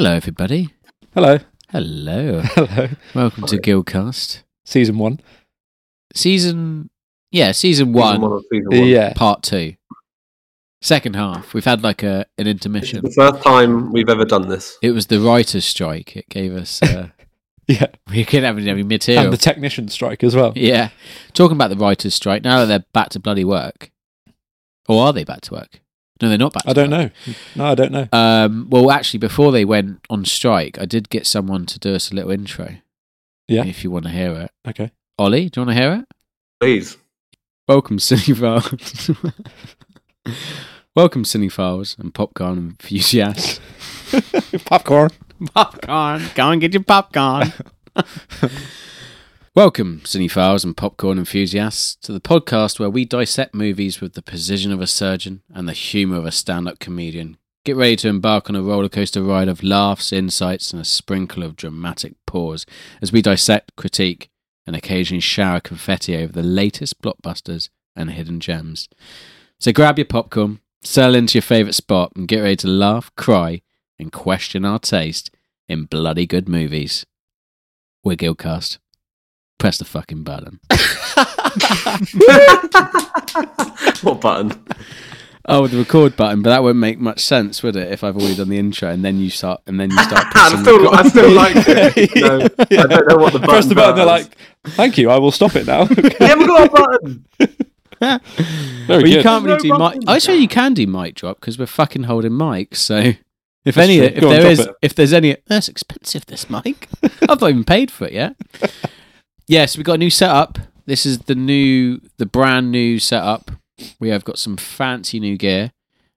Hello, everybody. Hello. Hello. Hello. Welcome to Guildcast. Season one. Season, yeah, season one, Season one of season one. Yeah. part two. Second half. We've had like a an intermission. the first time we've ever done this. It was the writer's strike. It gave us, uh, Yeah. we couldn't have any And material. the technician strike as well. yeah. Talking about the writer's strike, now that they're back to bloody work. Or are they back to work? No, they're not back I don't work. know. No, I don't know. Um, well, actually, before they went on strike, I did get someone to do us a little intro. Yeah. If you want to hear it. Okay. Ollie, do you want to hear it? Please. Welcome, Cinephiles. Welcome, Cinephiles and popcorn enthusiasts. Popcorn. popcorn, go and get your popcorn. Welcome, Cinephiles and popcorn enthusiasts, to the podcast where we dissect movies with the precision of a surgeon and the humour of a stand up comedian. Get ready to embark on a roller coaster ride of laughs, insights, and a sprinkle of dramatic pause as we dissect, critique, and occasionally shower confetti over the latest blockbusters and hidden gems. So grab your popcorn, settle into your favourite spot, and get ready to laugh, cry, and question our taste in bloody good movies. We're Guildcast. Press the fucking button. what button? Oh, the record button, but that wouldn't make much sense, would it? If I've already done the intro and then you start and then you start I pressing still, record. I still like it. No, I don't know what the button Press the button. They're like, "Thank you. I will stop it now." Yeah, we haven't got a button. Very well, you good. can't really No do mic. I suppose you can do mic drop because we're fucking holding mics. So if That's any, true. if Go on, there drop is, it. if there's any, that's expensive. This mic, I've not even paid for it yet. Yes, we've got a new setup. This is the new, the brand new setup. We have got some fancy new gear,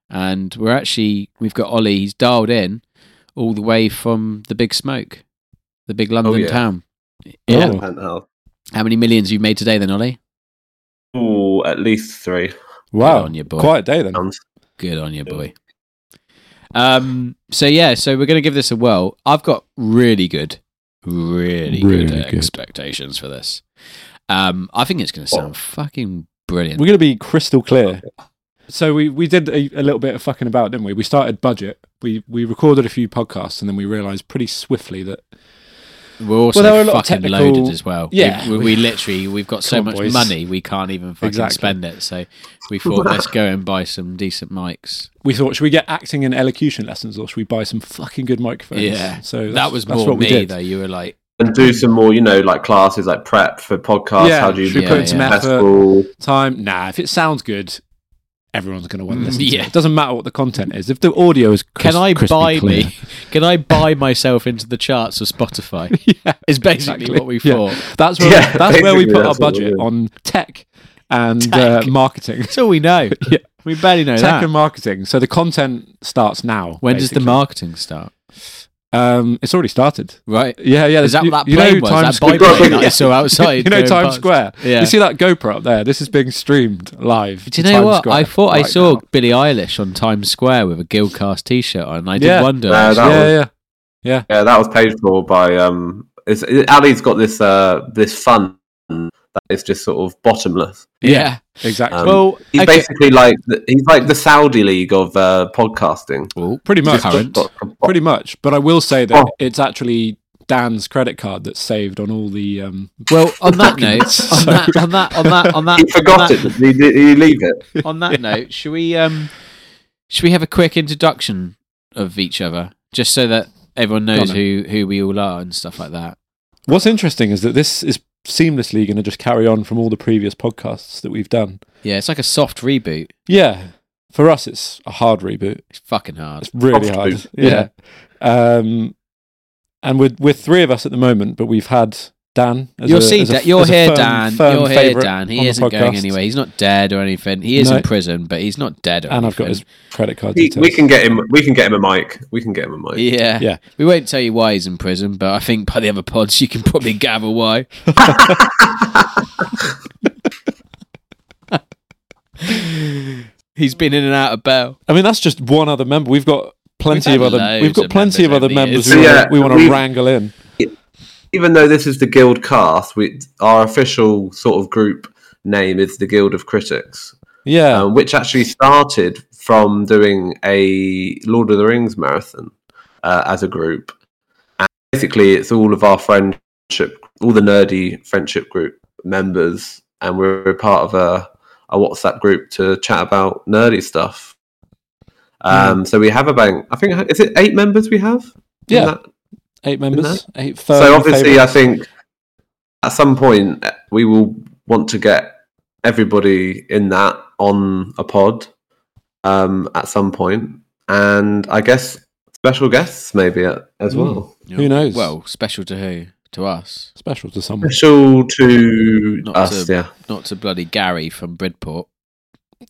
and we're actually we've got Ollie. He's dialed in all the way from the Big Smoke, the big London yeah. town. Yeah. Oh. How many millions you made today, then, Ollie? Ooh, at least three Wow. Good on you, boy. Quiet day then. Good on your boy. Um. So yeah. So we're gonna give this a whirl. I've got really good, really, Really good, uh, good. expectations for this. Um. I think it's gonna sound fucking brilliant. We're going to be crystal clear. So we, we did a, a little bit of fucking about, didn't we? We started budget. We we recorded a few podcasts, and then we realised pretty swiftly that We're also Well, there were a lot of fucking technical- loaded as well. Yeah. we, we, we literally we've got so on, much boys. money we can't even fucking Exactly. spend it. So we thought let's go and buy some decent mics. we thought, should we get acting and elocution lessons, or should we buy some fucking good microphones? Yeah. So that was that's more what we did. though. You were like, And do some more, you know, like classes, like prep for podcasts. Yeah, How do you should we Yeah, put in some yeah. effort? time. Nah, if it sounds good, everyone's going to want to listen. Yeah. to it. it doesn't matter what the content is. If the audio is, can I buy clear- me? Can I buy myself into the charts of Spotify? yeah, Is basically Exactly. what we Yeah. thought. that's where Yeah, that's where we put our budget on tech and Tech. Uh, marketing. That's all we know. Yeah. We barely know tech that. and marketing. So the content starts now. when does the marketing start? Um, it's already started. Right. Yeah, yeah. Is that you, what that you plane know was? Times that Square. biplane that I saw outside. you know Times past? Square. Yeah. You see that GoPro up there? This is being streamed live. Do you know Times what? Square I thought I saw now. Billie Eilish on Times Square with a Guildcast T-shirt on. I did Yeah. wonder. Uh, actually. that Yeah, yeah. Yeah, that was paid for by um. It's, it, Ali's got this uh this fund that is just sort of bottomless. yeah. Exactly. Um, Well, He's okay. basically like the, he's like the Saudi league of uh, podcasting. Well, pretty much. Current. Pretty much. But I will say that Oh. it's actually Dan's credit card that's saved on all the. Um, Well, on that note, Documents. on that, on that, on that, on that, He forgot on it. Did he, he leave it? on that note, should we um, should we have a quick introduction of each other, just so that everyone knows Go who who we all are and stuff like that? what's interesting is that this is seamlessly going to just carry on from all the previous podcasts that we've done. Yeah, it's like a soft reboot. Yeah. For us, it's a hard reboot. It's fucking hard. It's really Soft hard. boot. Yeah. Um, and we're, we're three of us at the moment, but we've had Dan. As you'll a, see as a, you're as here, firm- Dan. firm You're here, favourite Dan. on He isn't going anywhere. He's not dead or anything. He is No. in prison, but he's not dead or And I've got his credit card He, details. we can get him. We can get him a mic. We can get him a mic. Yeah. Yeah. We won't tell you why he's in prison, but I think by the other pods you can probably gather why. he's been in and out of bail. I mean, that's just one other member. We've got plenty We've of other. We've got of plenty of other members years. we, Yeah, want, we want to wrangle in. Even though this is the Guild cast, we, our official sort of group name is the Guild of Critics, Yeah, um, which actually started from doing a Lord of the Rings marathon. uh, as a group. And basically, it's all of our friendship, all the nerdy friendship group members, and we're a part of a, a WhatsApp group to chat about nerdy stuff. Um, So we have about, I think, is it eight members we have? Yeah. that? Eight members. Eight. So firm obviously, I think at some point we will want to get everybody in that on a pod um, at some point, and I guess special guests maybe uh, as Mm. well. Who knows? Well, special to who? To us, special to someone. Special to Not us, to- yeah, not to bloody Gary from Bridport.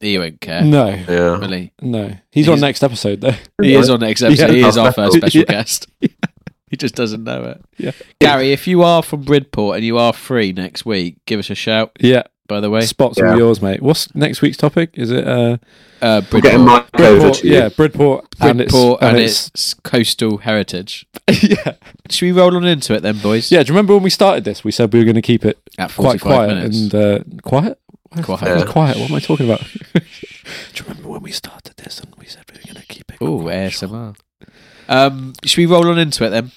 He won't care. No, yeah. Really, no. He's on next episode though. he is on next episode. Yeah. he is our first special Yeah. guest. he just doesn't know it. Yeah. Gary, if you are from Bridport and you are free next week, give us a shout. Yeah. By the way, Spots Yeah. all yours, mate. What's next week's topic? Is it uh, uh, We're getting Bridport, over Bridport? to. Yeah, Bridport, and it's and and it's its coastal heritage. yeah, Should we roll on into it then, boys? yeah. Do you remember when we started this? We said we were going to keep it At quite 45 quiet minutes. and uh, quiet. Quiet. Fucking quiet. What am I talking about? Do you remember when we started this and we said we were going to keep it? Oh, quiet? ASMR. Um, should we roll on into it then?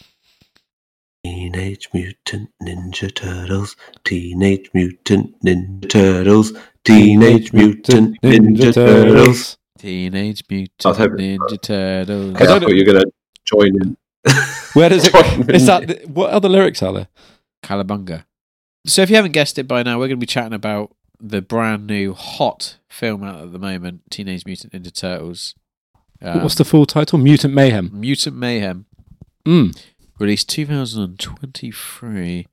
Teenage Mutant Ninja Turtles, Teenage Mutant Ninja Turtles, Teenage Mutant Ninja Turtles. Teenage Mutant Ninja Turtles. Okay, I don't thought you were going to join in. Where does it? Join Is in. that the- what other lyrics are there? Cowabunga. So, if you haven't guessed it by now, we're going to be chatting about the brand new hot film out at the moment, Teenage Mutant Ninja Turtles. Um, What's the full title? Mutant Mayhem. Mutant Mayhem, Mm. Released 2023.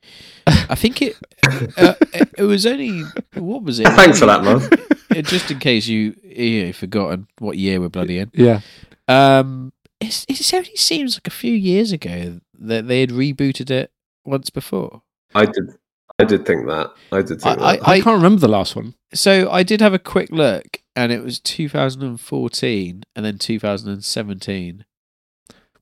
I think it, uh, it it was only what was it? Thanks for that, man. Just in case you you forgotten what year we're bloody in. Yeah. Um, it's, it only seems like a few years ago that they had rebooted it once before. I did. I did think that. I did think I- that. I, can't remember the last one. So I did have a quick look, and it was 2014 and then 2017.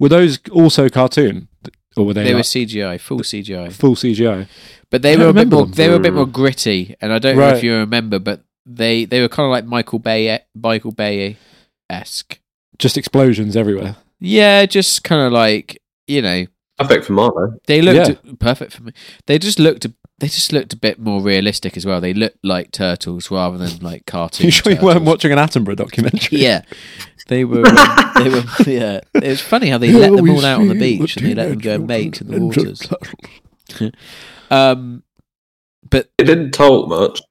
Were those also cartoon, or were they, They were CGI, full CGI, full CGI? but they I were a bit more. them. They were a bit more gritty, and I don't know if you remember, but they they were kind of like Michael Bay, Michael Bay esque. Just explosions everywhere. Yeah, just kind of like you know Perfect for Marlowe. They looked perfect for me. They just looked. They just looked a bit more realistic as well. They looked like turtles rather than like cartoon. you sure you weren't watching an Attenborough documentary? Yeah, they were. um, they were. Yeah, it was funny how they let them all out on the beach and they let them go and mate in the waters. Um, but It didn't talk much.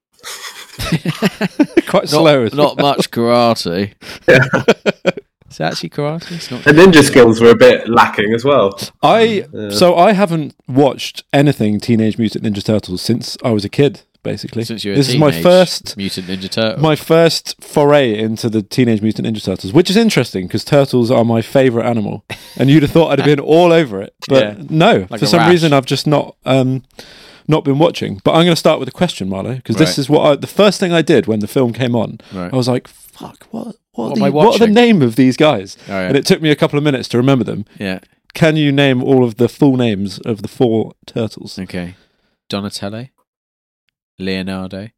Quite not, slow. as not much karate. Yeah. Is it actually karate? It's not. The ninja skills were a bit lacking as well. I Yeah. so I haven't watched anything Teenage Mutant Ninja Turtles since I was a kid. Basically, Since you were a this is my first mutant ninja turtle. my first foray into the Teenage Mutant Ninja Turtles, which is interesting because turtles are my favorite animal, and you'd have thought I'd have been all over it, but Yeah. no, Like for some rash. reason I've just not um not been watching. But I'm going to start with a question, Marlowe, because this Right. is what I, the first thing I did when the film came on. right. I was like, "Fuck, what? What, What are am I the, what are the watching? name of these guys?" All right. And it took me a couple of minutes to remember them. yeah. Can you name all of the full names of the four turtles? Okay. Donatello, Leonardo,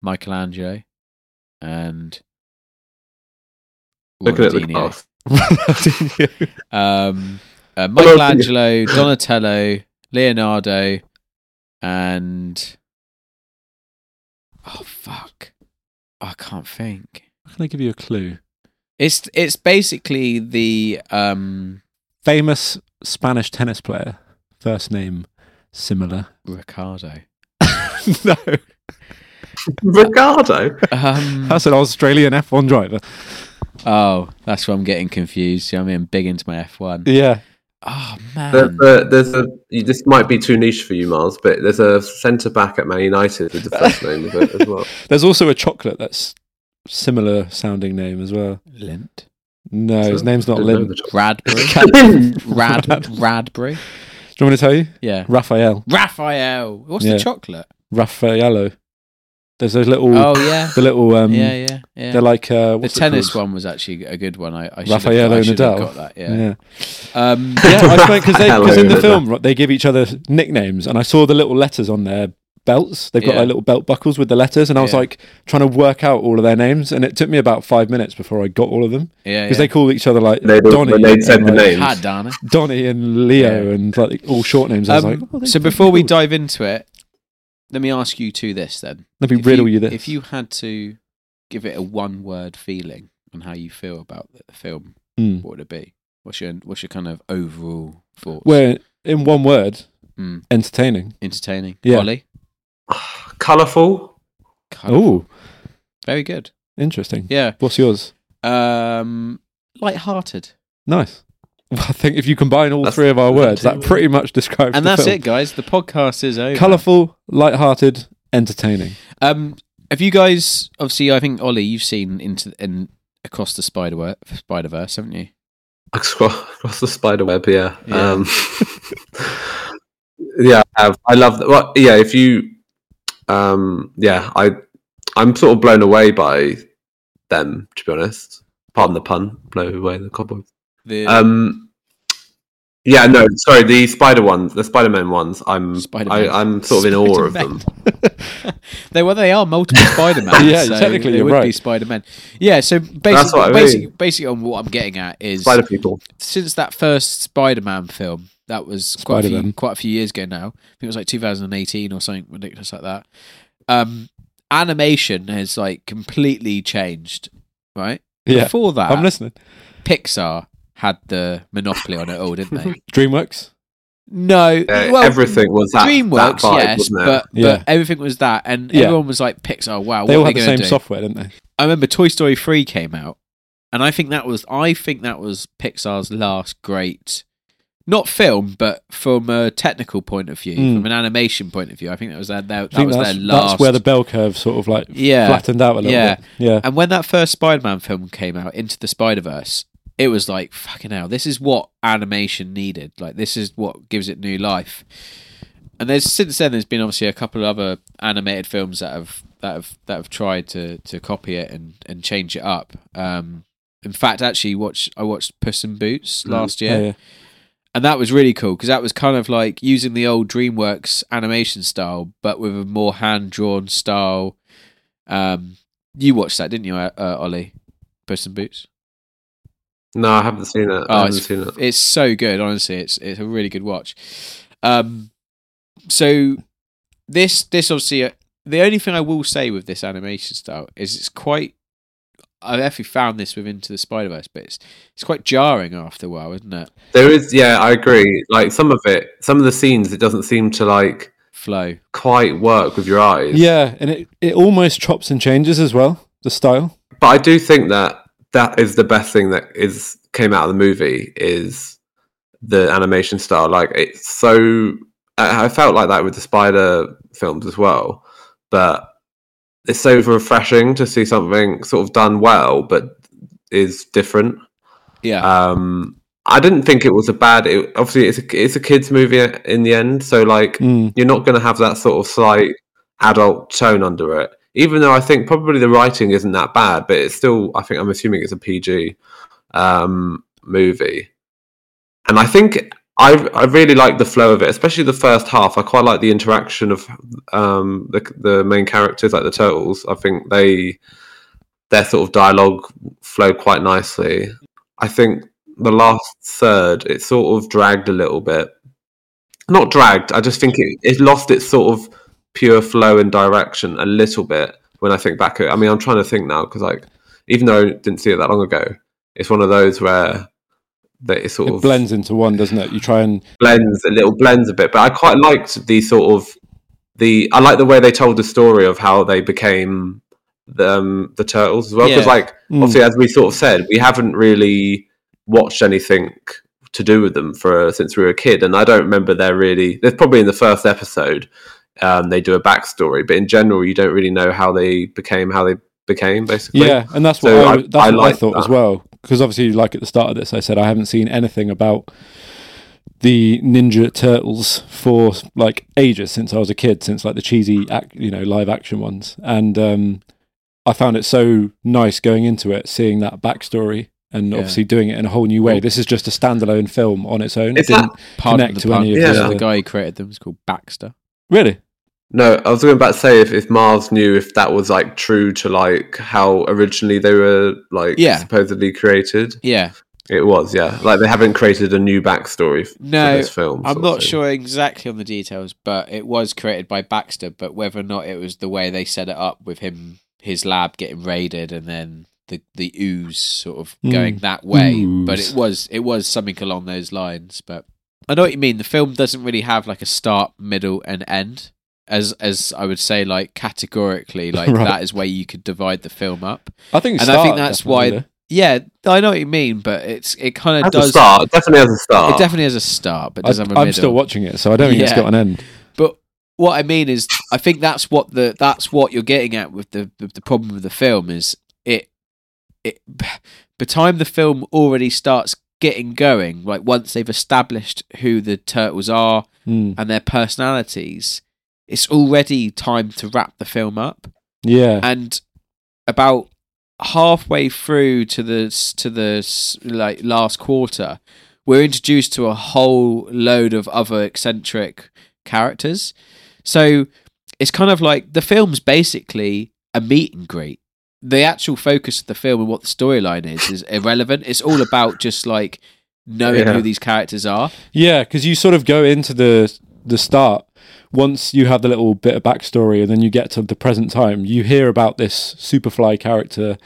Michelangelo, and Looking at the Ronaldinho. cast. Um, uh, Michelangelo, Donatello, Leonardo, and oh fuck, I can't think. Can I give you a clue? It's it's basically the um Famous Spanish tennis player. First name similar. Ricciardo. no, Ricciardo. Um, that's an Australian F1 driver. oh, that's where I'm getting confused. You know what I mean, big into my F1. Yeah. Oh There's man, a, there's a. you- This might be too niche for you, Mars, but there's a centre back at Man United with the first name of it as well. There's also a chocolate that's similar sounding name as well. Lindt, No, his name's not Don't know Lynn. the chocolate. Radbury, Rad, Radbury. Do you want me to tell you? Yeah, Raphael. Raphael. What's Yeah. the chocolate? Raffaello. There's those little, Oh yeah, the little, um, yeah, yeah, yeah. they're like, uh, the what's it tennis one was actually a good one. I, I should Raffaello have, I should have Nadal. got that. Yeah. Yeah. Um, yeah, I think because in the film right, they give each other nicknames, and I saw the little letters on their belts. They've got Yeah. like little belt buckles with the letters, and I was Yeah. like trying to work out all of their names, and it took me about five minutes before I got all of them Yeah, because yeah. they call each other like They'd- Donny. they'd and, said the like, names. Had Dana. Donny and Leo, Yeah. and like all short names. I was Um, like, oh, so they're before we dive into it, let me ask you to this then. let me If riddle you, this. If you had to give it a one-word feeling on how you feel about the film, Hmm. what would it be? What's your what's your kind of overall thoughts? Where in one word, Hmm. entertaining. entertaining. Yeah. Ollie? Colourful. Oh, very good. interesting. Yeah. What's yours? Um, light-hearted. Nice. Well, I think if you combine all That's- three of our words, that pretty much describes it. And the that's film. it, guys. The podcast is over. Colourful, light-hearted, entertaining. Um, have you guys? Obviously, I think Ollie, you've seen into in across the Spider Spider Verse, haven't you? Across across the spider web, yeah. Yeah. Um, yeah, I, have. I love that. Well, yeah, if you, um, yeah, I, I'm sort of blown away by them. To be honest, pardon the pun, blow away the cobwebs. The Um, yeah, no, sorry, the spider ones, the Spider-Man ones. I'm, Spider-Man. I, I'm sort of in awe of Spider-Man. them. they well, they are multiple Spider Man. Yeah, so technically they you're would be. Spider Man. Yeah, so That's basically, what I basically, mean. basically, on what I'm getting at is Spider people. since that first Spider Man film, that was quite a, few, quite a few years ago now. I think it was like 2018 or something ridiculous like that. Um, animation has like completely changed, right? Yeah, Before that, I'm listening. Pixar had the monopoly on it all, didn't they? DreamWorks. No, Uh, well, everything was that. DreamWorks, that vibe, yes, wasn't it? but Yeah. but everything was that, and Yeah. everyone was like, "Pixar, wow, They what all are had they the same do?" software, didn't they? I remember Toy Story three came out, and I think that was I think that was Pixar's last great, not film, but from a technical point of view, Mm. from an animation point of view, I think that was their, their that was their last. that's where the bell curve sort of like Yeah. flattened out a little Yeah. bit. Yeah. And when that first Spider-Man film came out, Into the Spider-Verse, it was like fucking hell. This is what animation needed. Like this is what gives it new life. And there's since then there's been obviously a couple of other animated films that have that have that have tried to to copy it and and change it up. Um, in fact, actually, watch I watched Puss in Boots Mm. last year, Yeah, yeah. and that was really cool because that was kind of like using the old DreamWorks animation style, but with a more hand drawn style. Um, you watched that, didn't you, uh, uh, Ollie? Puss in Boots. No, I haven't seen it. I Oh, haven't it's, seen it. it's so good. Honestly, it's it's a really good watch. Um, so this this obviously uh, the only thing I will say with this animation style is it's quite. I've actually found this with Into the Spider Verse, but it's it's quite jarring after a while, isn't it? There is, yeah, I agree. Like some of it, some of the scenes, it doesn't seem to like Flow. quite work with your eyes. Yeah, and it, it almost chops and changes as well, the style. but I do think that that is the best thing that is came out of the movie is the animation style. Like it's so. I, felt like that with the Spider films as well, but it's so refreshing to see something sort of done well, but is different. Yeah. Um, I didn't think it was a bad. It, obviously, it's a it's a kids movie in the end, so like Mm. you're not going to have that sort of slight adult tone under it. Even though I think probably the writing isn't that bad, but it's still. I think I'm assuming it's a PG um, movie, and I think I I really like the flow of it, especially the first half. I quite like the interaction of um, the the main characters, like the turtles. I think they their sort of dialogue flowed quite nicely. I think the last third it sort of dragged a little bit. Not dragged. I just think it, it lost its sort of pure flow and direction a little bit when I think back. I mean, I'm trying to think now because like even though I didn't see it that long ago, it's one of those where that it sort It of blends into one, doesn't it? You try and blends a little blends a bit. But I quite liked the sort of the I like the way they told the story of how they became the um, the turtles as well. Because Yeah. like Mm. obviously, as we sort of said, we haven't really watched anything to do with them for since we were a kid, and I don't remember there really. they're probably in the first episode um, they do a backstory, but in general, you don't really know how they became how they became. Basically, yeah, and that's what So I, I- that's I what I like thought as well. Because obviously, like at the start of this, I said I haven't seen anything about the Ninja Turtles for like ages since I was a kid, since like the cheesy, act, you know, live action ones, and um, I found it so nice going into it, seeing that backstory. And Yeah. obviously doing it in a whole new way. This is just a standalone film on its own. It Is that- didn't Pardon connect to pun. any of Yeah. the, the. the guy who created them is called Baxter. Really? No, I was going about to say if, if Mars knew if that was like true to like how originally they were like Yeah. supposedly created. Yeah. It was, yeah. Like they haven't created a new backstory f- No, for this film. I'm not sure exactly on the details, but it was created by Baxter. But whether or not it was the way they set it up with him, his lab getting raided, and then the the ooze sort of Mm. going that way. But it was it was something along those lines. But I know what you mean. The film doesn't really have like a start, middle, and end. As as I would say, like categorically, like Right. that is where you could divide the film up. I think. And I think that's why- though. Yeah, I know what you mean, but it's it kind of Has a does. start. Definitely has a start. It definitely has a start, but I, does have a I'm middle. still watching it, so I don't think it's got an end. But what I mean is, I think that's what the that's what you're getting at with the with the problem with the film is it it by the time the film already starts getting going, like once they've established who the turtles are Mm. and their personalities, it's already time to wrap the film up. Yeah. And about halfway through to the to the like last quarter, we're introduced to a whole load of other eccentric characters. So it's kind of like the film's basically a meet and greet. The actual focus of the film and what the storyline is is irrelevant. It's all about just like knowing Yeah. who these characters are. Yeah, because you sort of go into the the start once you have the little bit of backstory, and then you get to the present time. You hear about this Superfly character,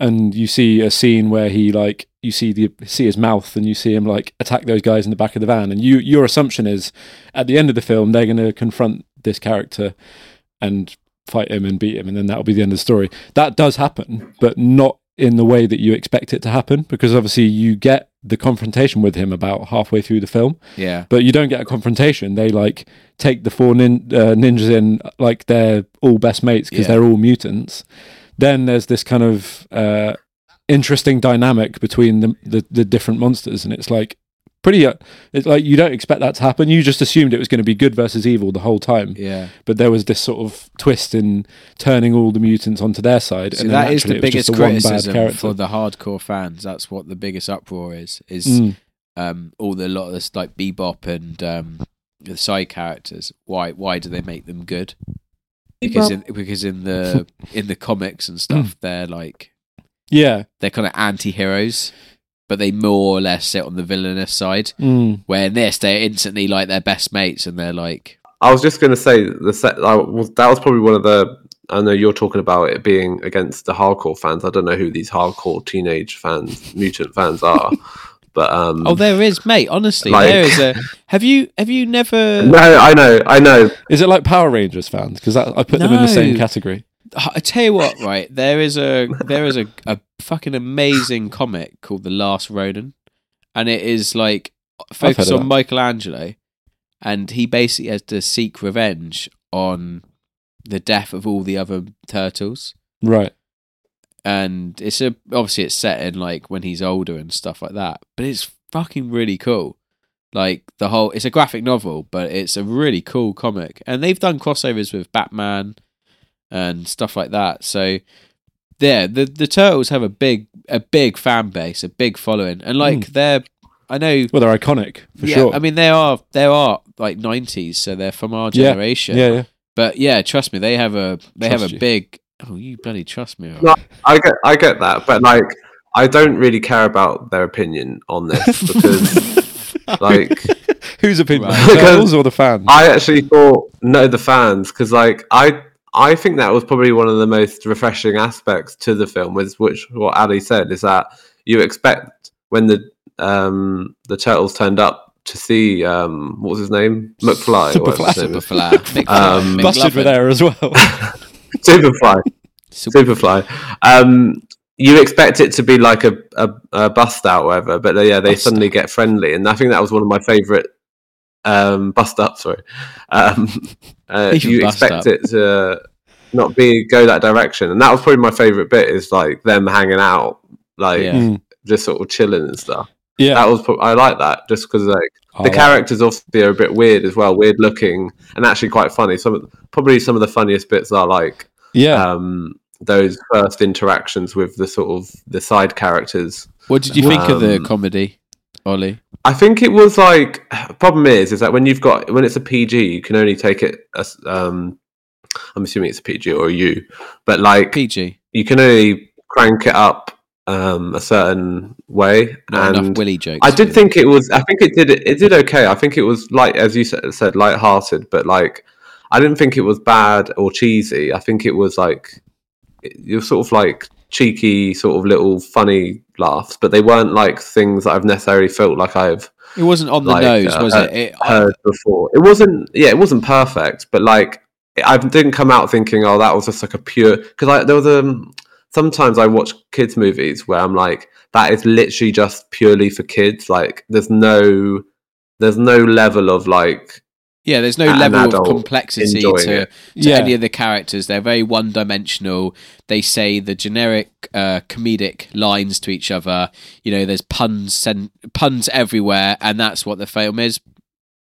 and you see a scene where he like you see the see his mouth, and you see him like attack those guys in the back of the van. And you your assumption is at the end of the film they're going to confront this character and fight him and beat him, and then that'll be the end of the story. That does happen, but not in the way that you expect it to happen, because obviously you get the confrontation with him about halfway through the film Yeah. but you don't get a confrontation. They like take the four nin- uh, ninjas in like they're all best mates because Yeah. they're all mutants. Then there's this kind of uh, interesting dynamic between the, the the different monsters, and it's like pretty. Uh, it's like you don't expect that to happen. You just assumed it was going to be good versus evil the whole time, Yeah. but there was this sort of twist in turning all the mutants onto their side. So and that then is actually the it was just biggest the one bad criticism character. for the hardcore fans. That's what the biggest uproar is. Is Mm. um, all the lot of this like Bebop and um, the side characters. Why why do they make them good? Because in, because in the in the comics and stuff, they're like Yeah. they're kind of anti-heroes, but they more or less sit on the villainous side. Mm. Where in this, they're instantly like their best mates, and they're like, I was just going to say the set. I was, that was probably one of the. I know you're talking about it being against the hardcore fans. I don't know who these hardcore teenage fans, mutant fans are, but um, "Oh, there is, mate. Honestly, Like- there is a. Have you have you never? no, I know, I know. Is it like Power Rangers fans? Because I put them in the same category. I tell you what, right? There is a there is a, a fucking amazing comic called The Last Ronin, and it is like focused on that. Michelangelo, and he basically has to seek revenge on the death of all the other turtles. Right. And it's a obviously it's set in like when he's older and stuff like that, but it's fucking really cool. Like the whole, it's a graphic novel, but it's a really cool comic, and they've done crossovers with Batman and stuff like that. So yeah, the the turtles have a big a big fan base, a big following, and like hmm. they're I know Well, they're iconic for yeah, sure. I mean they are they are like nineties, so they're from our generation. yeah, yeah. But yeah, trust me, they have a they have a you. big. Oh, you bloody trust me! No, I get, I get that, but like, I don't really care about their opinion on this because, like, Whose opinion? Right. The turtles or the fans? I actually thought no, the fans, because like I I think that was probably one of the most refreshing aspects to the film, was which what Ali said is that you expect when the um the turtles turned up to see um what was his name McFly, or his name. Superfly, McFly, Um, Busted were McLovin. there as well. Superfly, Super- Superfly. Um, you expect it to be like a, a, a bust out, or whatever, but they, yeah, they Bust suddenly get friendly, and I think that was one of my favorite um, bust up. Sorry, um, uh, you expect up. it to not be go that direction, and that was probably my favorite bit. Is like them hanging out, like Yeah. Mm. just sort of chilling and stuff. Yeah. That was I like that just because like Oh, the that- characters obviously are a bit weird as well, weird looking, and actually quite funny. Some probably some of the funniest bits are like Yeah. um, those first interactions with the sort of the side characters. What did you think of the Um, comedy? Ollie. I think it was like problem is is that when you've got when it's a PG, you can only take it as um. I'm assuming it's a PG or a U, but like PG. you can only crank it up um, a certain way. Not enough and Willy jokes. I did think it was. I think it did. It did okay. I think it was like as you said, said light-hearted, but like I didn't think it was bad or cheesy. I think it was like you're sort of like cheeky, sort of little funny laughs, but they weren't like things that I've necessarily felt like I've. It wasn't on the like, nose, uh, was uh, it? it I- heard before. It wasn't. Yeah, it wasn't perfect, but like I didn't come out thinking, oh, that was just like a pure. Because I there was um sometimes I watch kids movies where I'm like, that is literally just purely for kids. Like there's no there's no level of like yeah, there's no level of complexity to, to Yeah. any of the characters. They're very one dimensional. They say the generic uh, comedic lines to each other. You know, there's puns sen- puns everywhere, and that's what the film is.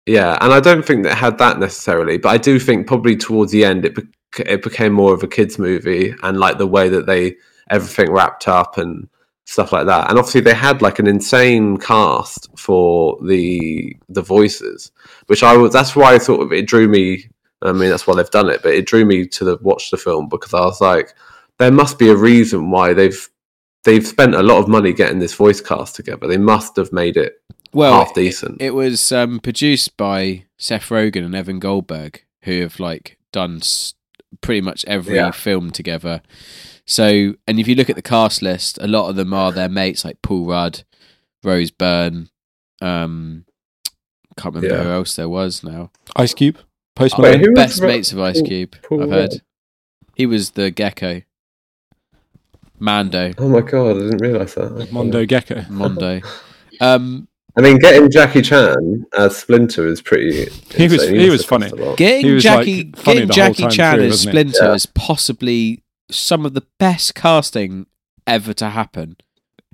Yeah, and I don't think that had that necessarily, but I do think probably towards the end it bec- it became more of a kids movie, and like the way that they everything wrapped up and stuff like that. And obviously they had like an insane cast for the the voices, which I was. That's why I thought of it drew me. I mean, that's why they've done it, but it drew me to the, watch the film because I was like, there must be a reason why they've they've spent a lot of money getting this voice cast together. They must have made it Well, half decent. It was um, produced by Seth Rogen and Evan Goldberg, who have like done s- pretty much every Yeah. film together. So, and if you look at the cast list, a lot of them are their mates, like Paul Rudd, Rose Byrne. Um, can't remember Yeah. who else there was now. Ice Cube, Post Oh, Malone. who Best Ru- mates of Ice Cube. Paul I've heard. Rudd? He was the gecko. Mondo, Oh my god, I didn't realise that. Mondo Gecko. Mondo. Um, I mean, getting Jackie Chan as Splinter is pretty. He was- insane. he was funny. Getting He was, Jackie, like, funny getting Jackie Chan through, as? Splinter Yeah. is possibly some of the best casting ever to happen.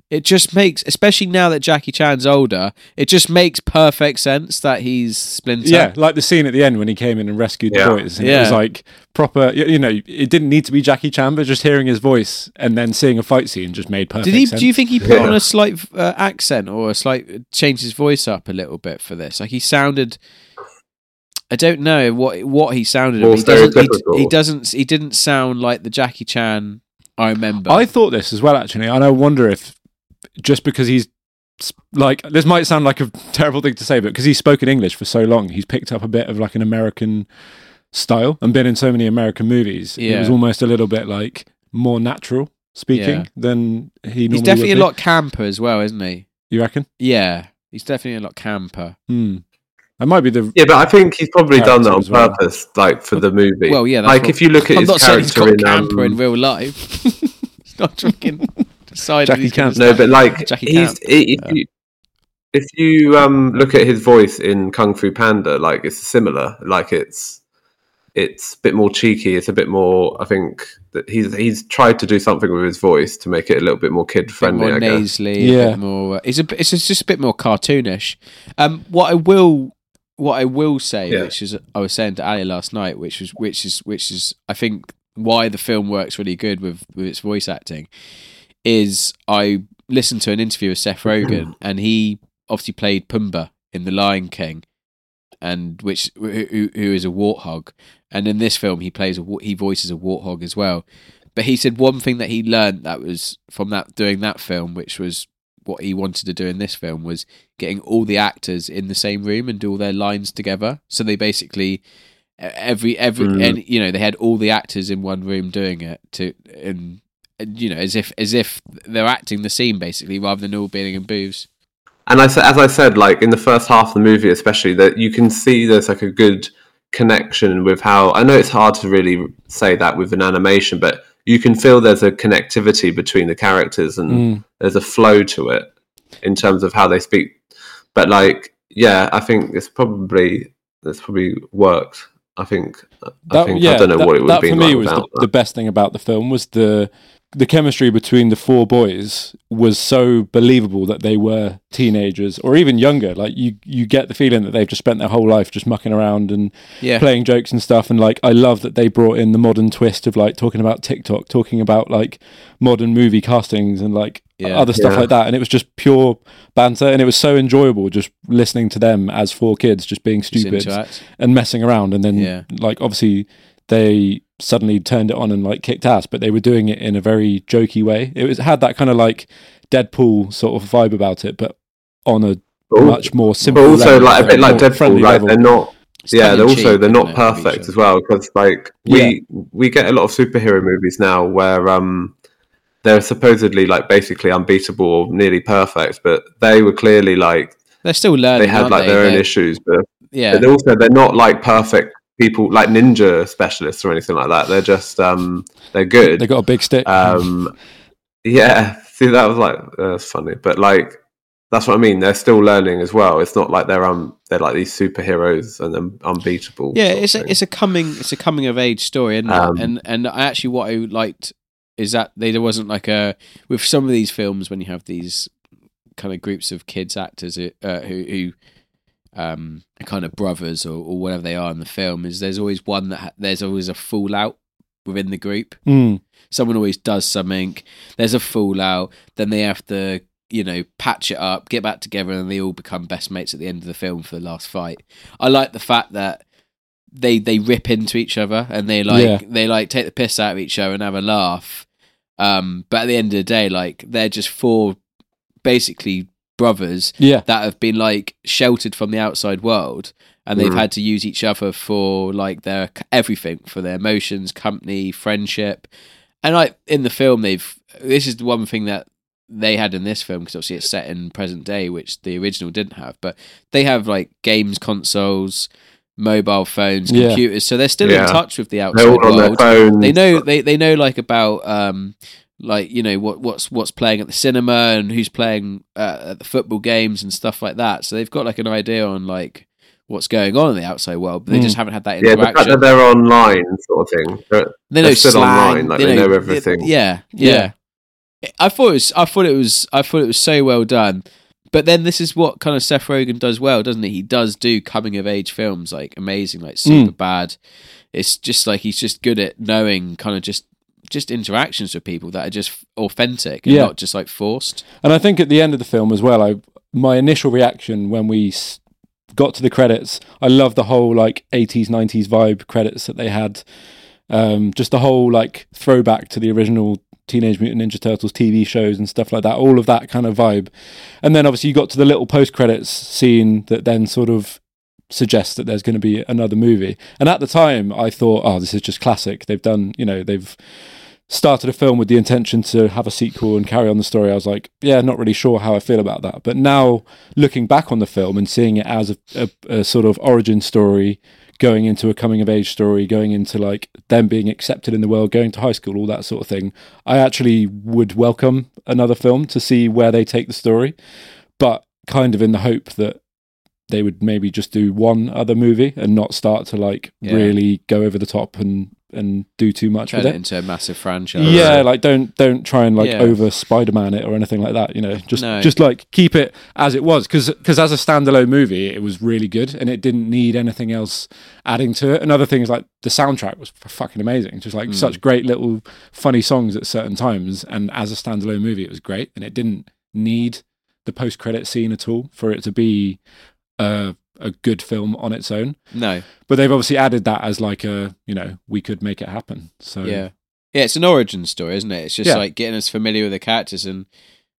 It just makes, especially now that Jackie Chan's older, it just makes perfect sense that he's Splinter. Yeah, like the scene at the end when he came in and rescued Yeah. the boys. And It was like proper, you know, it didn't need to be Jackie Chan, but just hearing his voice and then seeing a fight scene just made perfect Did he? sense. Do you think he put Yeah. on a slight uh, accent or a slight changed his voice up a little bit for this? Like he sounded. I don't know what what he sounded. More he doesn't. He, he doesn't. He didn't sound like the Jackie Chan I remember. I thought this as well, actually, and I wonder if just because he's like this might sound like a terrible thing to say, but because he's spoken English for so long, he's picked up a bit of like an American style and been in so many American movies. It was almost a little bit like more natural speaking Yeah. than he. he's definitely a would be. lot camper as well, isn't he? You reckon? Yeah, he's definitely a lot camper. Hmm. That might be the Yeah, but I think he's probably done that on well. purpose, like for the movie. Well, yeah, like what- if you look at I'm his not saying he's character got in, camper um, in real life. he's not drinking. Decided Jackie he's gonna no, but like Jackie he's Chan. i- if Yeah. you if you um look at his voice in Kung Fu Panda, like it's similar. Like it's it's a bit more cheeky. It's a bit more. I think that he's he's tried to do something with his voice to make it a little bit more kid friendly. more I guess. nasally, a Yeah. bit more. uh, It's a. It's just just a bit more cartoonish. Um, what I will, what I will say, Yeah. which is I was saying to Ali last night, which was which is which is I think why the film works really good with with its voice acting, is I listened to an interview with Seth Rogen mm. and he obviously played Pumbaa in The Lion King, and which who, who is a warthog, and in this film he plays a he voices a warthog as well. But he said one thing that he learned that was from that doing that film, which was what he wanted to do in this film, was getting all the actors in the same room and do all their lines together. So they basically every every Mm. and you know they had all the actors in one room doing it to and, and you know as if as if they're acting the scene basically rather than all being in booths. And I said, as I said, like in the first half of the movie, especially that you can see there's like a good connection with how I know it's hard to really say that with an animation, but you can feel there's a connectivity between the characters and Mm. there's a flow to it in terms of how they speak. But like, yeah, I think it's probably it's probably worked. I think. I That, think yeah, I don't know that, what it would that been for me like was the, the best thing about the film was the the chemistry between the four boys was so believable that they were teenagers or even younger. Like you, you get the feeling that they've just spent their whole life just mucking around and Yeah, playing jokes and stuff. And like, I love that they brought in the modern twist of like talking about TikTok, talking about like modern movie castings, and like Yeah. other stuff Yeah. like that, and it was just pure banter, and it was so enjoyable just listening to them as four kids just being stupid interact. and messing around, and then Yeah. like obviously they suddenly turned it on and like kicked ass, but they were doing it in a very jokey way. It was it had that kind of like Deadpool sort of vibe about it, but on a But much more simple. but also level, like a bit like Deadpool, friendly like level. they're not. It's yeah, they're also they're isn't perfect as well because like we we get a lot of superhero movies now where um they're supposedly like basically unbeatable or nearly perfect, but they were clearly like They're still learning. they had aren't like they? their own They're- issues, but Yeah. but also they're not like perfect people like ninja specialists or anything like that. They're just um they're good. They got a big stick. Um, yeah, see, that was like uh, that's funny, but like that's what I mean. They're still learning as well. It's not like they're um they're like these superheroes and then unbeatable. yeah it's a, it's a coming it's a coming of age story isn't Um, it and and I actually what i liked is that they, there wasn't like a with some of these films when you have these kind of groups of kids actors uh, who who um kind of brothers or, or whatever they are in the film is there's always one that ha- there's always a fallout within the group Mm. someone always does something there's a fallout then they have to you know patch it up get back together and they all become best mates at the end of the film for the last fight i like the fact that they they rip into each other and they like Yeah. they like take the piss out of each other and have a laugh um but at the end of the day like they're just four basically brothers Yeah, that have been like sheltered from the outside world and they've Mhm. had to use each other for like their everything for their emotions company friendship and like in the film they've this is the one thing that they had in this film because obviously it's set in present day which the original didn't have but they have like games consoles mobile phones Yeah. computers so they're still Yeah. in touch with the outside all on their world they know they, they know like about um like you know what what's what's playing at the cinema and who's playing uh, at the football games and stuff like that so they've got like an idea on like what's going on in the outside world but they Mm. just haven't had that Yeah, the fact that they're online, sort of thing. They're- they know they're still slang, online, like, they know everything. yeah, yeah i thought it was i thought it was i thought it was so well done but then this is what kind of Seth Rogen does well, doesn't he? He does do coming of age films like amazing, like super bad. It's just like he's just good at knowing kind of just just interactions with people that are just authentic and Yeah. not just like forced. And I think at the end of the film as well, I my initial reaction when we got to the credits, I love the whole like 80s 90s vibe credits that they had. Um, just the whole like throwback to the original Teenage Mutant Ninja Turtles TV shows and stuff like that, all of that kind of vibe. And then obviously you got to the little post credits scene that then sort of suggests that there's going to be another movie. And at the time I thought, oh, this is just classic. They've done, you know, they've started a film with the intention to have a sequel and carry on the story, I was like, yeah, not really sure how I feel about that. But now looking back on the film and seeing it as a, a, a sort of origin story, going into a coming of age story, going into like them being accepted in the world, going to high school, all that sort of thing, I actually would welcome another film to see where they take the story, but kind of in the hope that they would maybe just do one other movie and not start to like Yeah. really go over the top and and do too much Turn with it it. into a massive franchise. Yeah, like don't don't try and like Yeah. over Spider-Man it or anything like that. You know, just No. just like keep it as it was because cause as a standalone movie, it was really good and it didn't need anything else adding to it. Another thing is like the soundtrack was f- fucking amazing, just like Mm. such great little funny songs at certain times. And as a standalone movie, it was great and it didn't need the post-credit scene at all for it to be a a good film on its own. No. But they've obviously added that as like a you know we could make it happen. So Yeah. Yeah, it's an origin story, isn't it? It's just Yeah. like getting us familiar with the characters and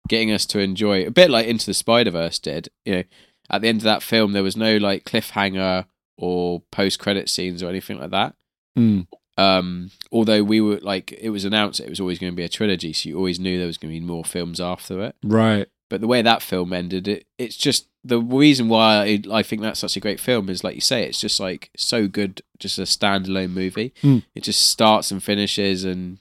getting us to enjoy a bit like Into the Spider Verse did. You know, at the end of that film, there was no like cliffhanger or post credit scenes or anything like that. Mm. Um, although we were like, it was announced it was always going to be a trilogy, so you always knew there was going to be more films after it. right. But the way that film ended, it, it's just the reason why I, I think that's such a great film is like you say, it's just like so good, just a standalone movie. Mm. It just starts and finishes, and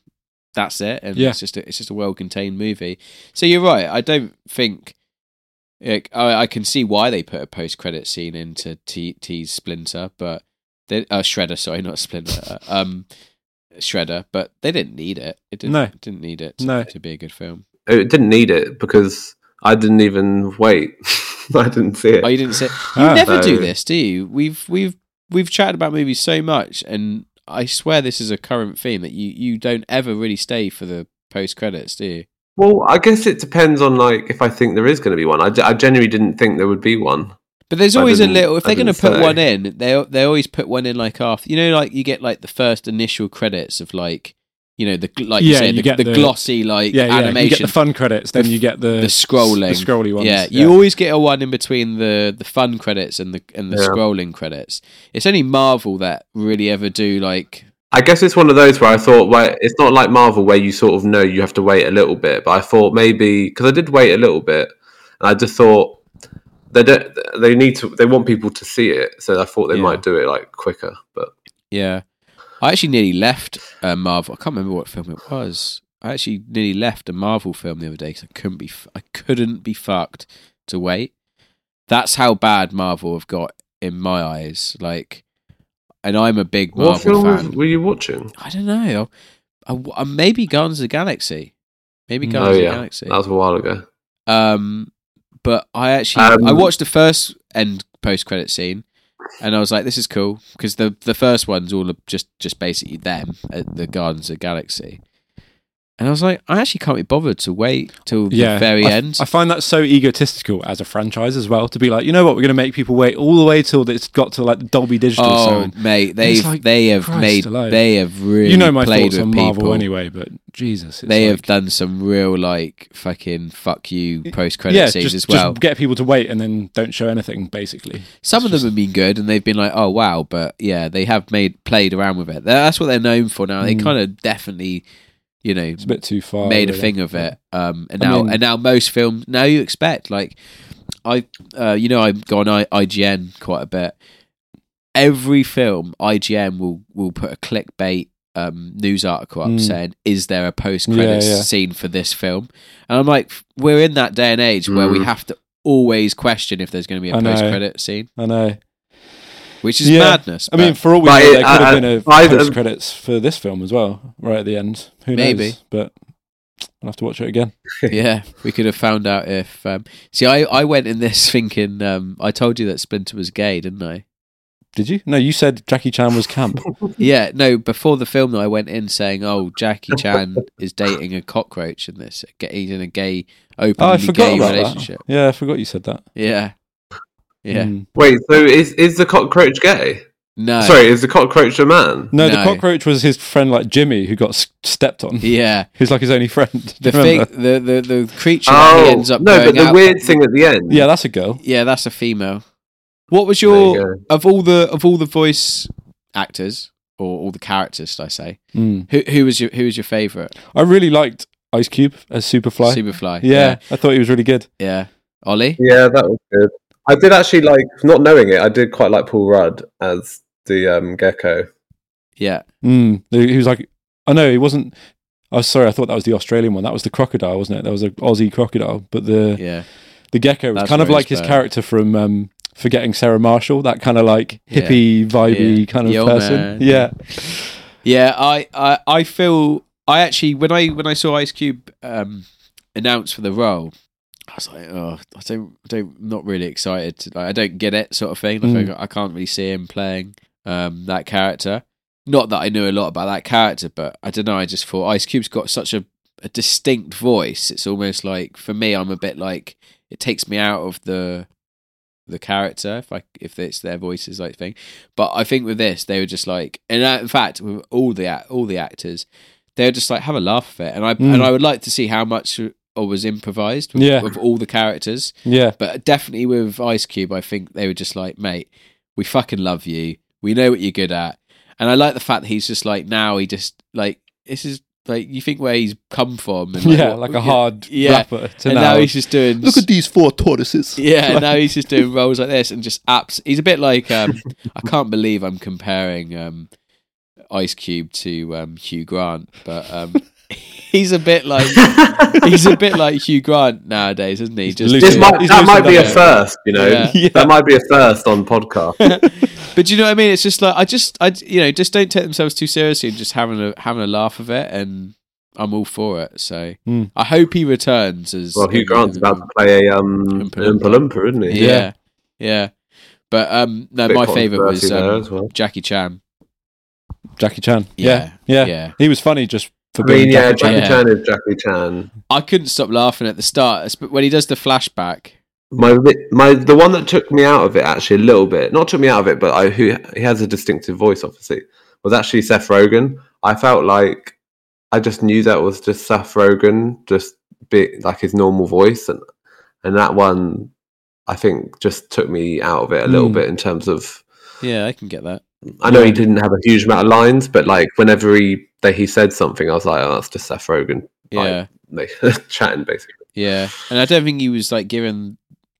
that's it. And Yeah. it's just a, it's just a well contained movie. So you're right. I don't think. Like, I, I can see why they put a post credit scene into T T's Splinter, but they, uh, Shredder, sorry, not Splinter, uh, um, Shredder, but they didn't need it. It didn't, No. it didn't need it to, No. to be a good film. It didn't need it because I didn't even wait. I didn't see it. Oh, you didn't see it. You Ah. never do this, do you? We've we've we've chatted about movies so much, and I swear this is a current theme that you you don't ever really stay for the post credits, do you? Well, I guess it depends on like if I think there is going to be one. I, ge- I genuinely didn't think there would be one. But there's always a little. If they're going to put say. one in, they they always put one in like after. You know, like you get like the first initial credits of like, you know, the gl- like you Yeah, say, you the, get the the- glossy like Yeah, yeah. You get the fun credits, then The- you get the the scrolling, the scrolly ones. Yeah, you always get a one in between the the fun credits and the and the Yeah. scrolling credits. It's only Marvel that really ever do like. I guess it's one of those where I thought, well, it's not like Marvel where you sort of know you have to wait a little bit. But I thought maybe because I did wait a little bit, and I just thought they don't. They need to. They want people to see it, so I thought they Yeah. might do it like quicker. But Yeah, I actually nearly left uh, Marvel. I can't remember what film it was. I actually nearly left a Marvel film the other day because I couldn't be. f- I couldn't be fucked to wait. That's how bad Marvel have got in my eyes. Like, and I'm a big Marvel what film fan. were you watching? I don't know. I, I, maybe Guardians of the Galaxy. Maybe Mm. Guardians Oh of the Galaxy. that was a while ago. Um, but I actually Um, I watched the first end post credit scene, and I was like, "This is cool," because the the first one's all just just basically them at the Guardians of Galaxy, and I was like, I actually can't be bothered to wait till yeah, the very I, end. I find that so egotistical as a franchise as well to be like, you know what, we're going to make people wait all the way till it's got to like the Dolby Digital oh, sound. mate, they've like, they have Christ made they have really You know my played thoughts with on people. Marvel anyway, but Jesus, They have done some real like fucking fuck you post credit yeah, scenes just, as well. just get people to wait and then don't show anything. Basically, Some of It's them have been good, and they've been like, "Oh wow!" But yeah, they have made played around with it. That's what they're known for now. They Mm. kind of definitely, you know, it's a bit too far. made a thing of it. Um, and I now mean- and now most films now you expect like I, uh, you know, I've gone I, IGN quite a bit. Every film, IGN will will put a clickbait um, news article up Mm. saying, "Is there a post credits Yeah, yeah. scene for this film?" And I'm like, we're in that day and age where we Mm. have to always question if there's going to be a post credit scene, I know. Which is Yeah. madness. I mean, for all we know, there could have I- been a I- I- post credits for this film as well, right at the end. Who Maybe. knows? But I'll have to watch it again. yeah, we could have found out if. Um, see, I, I went in this thinking. Um, I told you that Splinter was gay, didn't I? Did you? No, you said Jackie Chan was camp. Yeah, no. Before the film, though, I went in saying, "Oh, Jackie Chan is dating a cockroach in this. He's in a gay, openly oh, I forgot gay relationship." that. Yeah, I forgot you said that. Yeah, yeah. Mm. Wait, so is is the cockroach gay? No, Sorry, is the cockroach a man? No, the cockroach was his friend, like Jimmy, who got s- stepped on. Yeah, He's like his only friend. The you thing, the, the the creature that Oh he ends up no, but the out- weird thing at the end. Yeah, that's a girl. Yeah, that's a female. What was There you your of all the of all the voice actors or all the characters? Should I say Mm. who who was your who was your favorite? I really liked Ice Cube as Superfly. Superfly. yeah, I thought he was really good. yeah. Ollie. Yeah, that was good. I did actually like, not knowing it, I did quite like Paul Rudd as the um, gecko. Yeah. Mm. He was like, oh know he wasn't. I oh, was sorry, I thought that was the Australian one. That was the crocodile, wasn't it? That was an Aussie crocodile. But the Yeah. the gecko was That's kind of like his character from um, Forgetting Sarah Marshall. That kind of like Yeah. hippie, vibey Yeah. kind of Yo, person. man. Yeah. Yeah, I, I, I feel I actually when I when I saw Ice Cube um, announced for the role, I was like, oh, I don't, I don't, not really excited. To, like, I don't get it, sort of thing. Like, Mm. I, I can't really see him playing um, that character. Not that I knew a lot about that character, but I don't know. I just thought Ice Cube's got such a, a distinct voice. It's almost like for me, I'm a bit like it takes me out of the the character if I if it's their voices like thing. But I think with this, they were just like, and uh, in fact, with all the all the actors, they were just like have a laugh of it, and I Mm. and I would like to see how much or was improvised with, Yeah. with all the characters. Yeah. But definitely with Ice Cube, I think they were just like, mate, we fucking love you. We know what you're good at, and I like the fact that he's just like now he just like this is like you think where he's come from, and, yeah, what- like a hard yeah. rapper to and now. now he's just doing Look at these four tortoises. yeah, now he's just doing roles like this and just apps. He's a bit like um, I can't believe I'm comparing um, Ice Cube to um, Hugh Grant, but um, he's a bit like he's a bit like Hugh Grant nowadays, isn't he? Just This Yeah. might, that might be a that. first, you know. Yeah. Yeah. That might be a first on podcast. but you know what I mean? It's just like I just I you know just don't take themselves too seriously and just having a having a laugh of it, and I'm all for it. So Hmm. I hope he returns as well, Hugh Grant's about to play a um, Oompa Oompa Loompa. Loompa, isn't he? yeah, yeah. But um, no, my favorite was um, well. Jackie Chan. Jackie Chan. Yeah, Yeah. Yeah. yeah. He was funny just for I being mean, yeah, Jackie Jackie Chan. Chan is Jackie Chan. I couldn't stop laughing at the start, but when he does the flashback. My my the one that took me out of it actually a little bit, not took me out of it, but I who he has a distinctive voice, obviously, was actually Seth Rogen. I felt like I just knew that was just Seth Rogen, just bit like his normal voice, and and that one I think just took me out of it a little Mm. bit in terms of. Yeah, I can get that. I know he didn't have a huge amount of lines, but like whenever he that he said something, I was like, oh, that's just Seth Rogen, Yeah, like chatting basically. yeah, and I don't think he was like given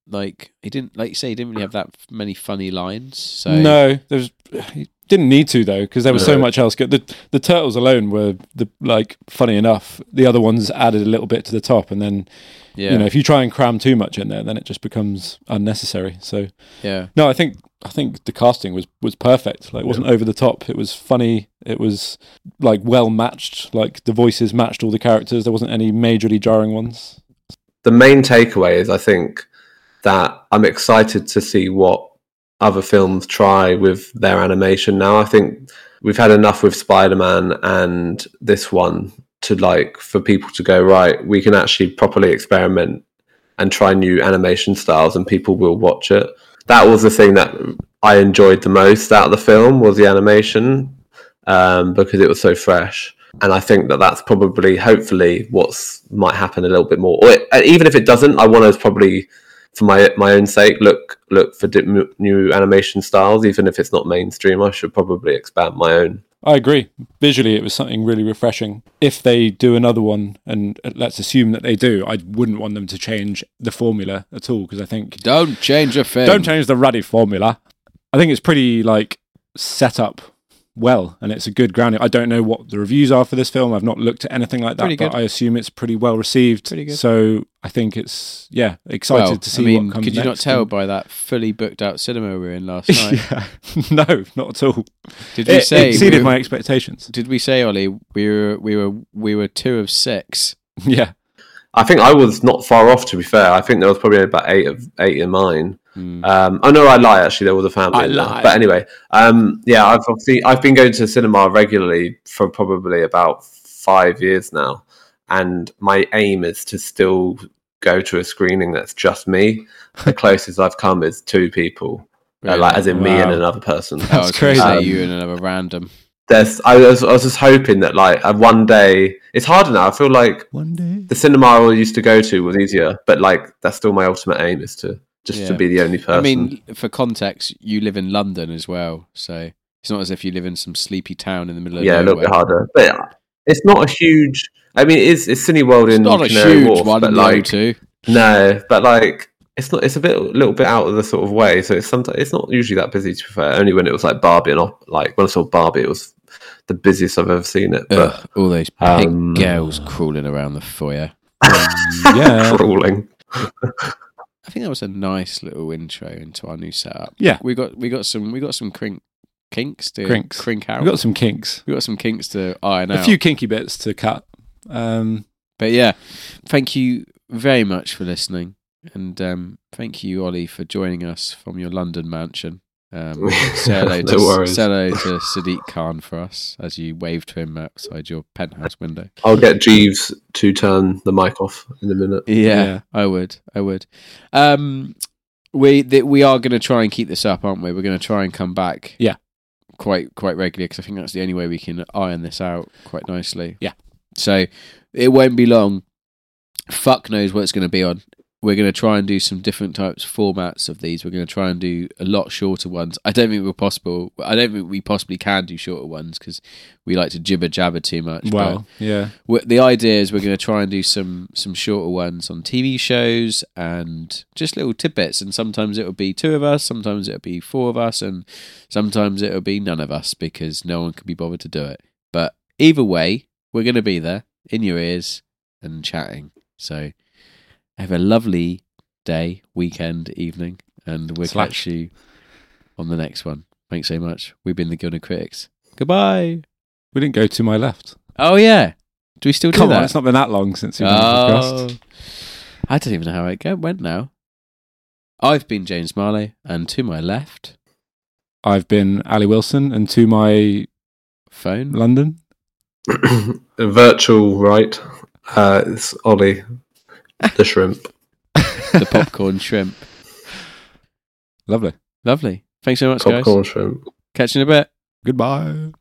like he didn't like you say he didn't really have that many funny lines. So No, there's he didn't need to though because there was so much else good. The the turtles alone were the like funny enough. The other ones added a little bit to the top, and then yeah, you know if you try and cram too much in there, then it just becomes unnecessary. So yeah, no, I think I think the casting was was perfect. Like it wasn't over the top. It was funny. It was like well matched. Like the voices matched all the characters. There wasn't any majorly jarring ones. the main takeaway is I think that I'm excited to see what other films try with their animation now. I think we've had enough with Spider-Man and this one to like for people to go right, we can actually properly experiment and try new animation styles and people will watch it. That was the thing that I enjoyed the most out of the film was the animation um, because it was so fresh. And I think that that's probably, hopefully, what's might happen a little bit more. Or it, even if it doesn't, I want to probably, for my my own sake, look look for new animation styles. Even if it's not mainstream, I should probably expand my own. I agree. Visually, it was something really refreshing. If they do another one, and let's assume that they do, I wouldn't want them to change the formula at all because I think don't change a film. don't change the ruddy formula. I think it's pretty like set up well, and it's a good grounding. I don't know what the reviews are for this film. I've not looked at anything like that, Pretty but good. I assume it's pretty well received. Pretty good. So I think it's yeah, excited Well, to see I mean, what comes. could you not tell and- by that fully booked out cinema we were in last night? yeah, no, not at all. Did we It say exceeded we, my expectations. Did we say, Ollie? We were we were we were two of six. Yeah, I think I was not far off. To be fair, I think there was probably about eight of eight in mine. Hmm. Um, oh no, I lie. Actually, there was a family. I in there. lie. But anyway, um, yeah, I've obviously I've been going to cinema regularly for probably about five years now, and my aim is to still go to a screening that's just me. The closest I've come is two people, uh, like as in me and another person. That's gonna crazy. say Um, you and another random. There's, I was, I was just hoping that like uh, one day it's harder now. I feel like one day. the cinema I used to go to was easier, but like that's still my ultimate aim is to just Yeah. to be the only person. I mean, for context, you live in London as well, so it's not as if you live in some sleepy town in the middle of yeah, a little bit harder, but it's not a huge. I mean, it is it's Cineworld It's in not a huge Wharf, one, but like too. no, but like it's not. It's a bit, a little bit out of the sort of way. So it's sometimes it's not usually that busy. To be fair, only when it was like Barbie and like when I saw Barbie, it was the busiest I've ever seen it. But Ugh, all those um, girls crawling around the foyer. yeah. crawling. I think that was a nice little intro into our new setup. Yeah. we got we got some we got some crink kinks to Crinks. crink out. We've got some kinks, we got some kinks to iron out. a few kinky bits to cut. Um, But yeah, thank you very much for listening, and um, thank you, Ollie, for joining us from your London mansion. Um, say hello to, No say hello to Sadiq Khan for us as you wave to him outside your penthouse window. I'll get Jeeves to turn the mic off in a minute. Yeah, Yeah. I would. I would. Um, we th- we are going to try and keep this up, aren't we? We're going to try and come back. Yeah. quite quite regularly because I think that's the only way we can iron this out quite nicely. Yeah. So it won't be long. Fuck knows what it's going to be on. We're going to try and do some different types of formats of these. We're going to try and do a lot shorter ones. I don't think we're possible. I don't think we possibly can do shorter ones because we like to jibber jabber too much. well, yeah. the idea is we're going to try and do some some shorter ones on TV shows and just little tidbits. And sometimes it'll be two of us, sometimes it'll be four of us, and sometimes it'll be none of us because no one can be bothered to do it. But either way, we're going to be there in your ears and chatting. So have a lovely day, weekend, evening, and we'll Slash. catch you on the next one. Thanks so much. We've been the Gunner Critics. Goodbye. We didn't go to my left. Oh yeah. Do we still do Come that? on, it's not been that long since we've done a Oh, podcast. I don't even know how it go- went now. I've been James Marley, and to my left, I've been Ali Wilson, and to my phone. London. virtual right. Uh, it's Ollie, the shrimp. The popcorn shrimp. Lovely. Lovely. Thanks so much, guys. Popcorn shrimp. Catch you in a bit. Goodbye.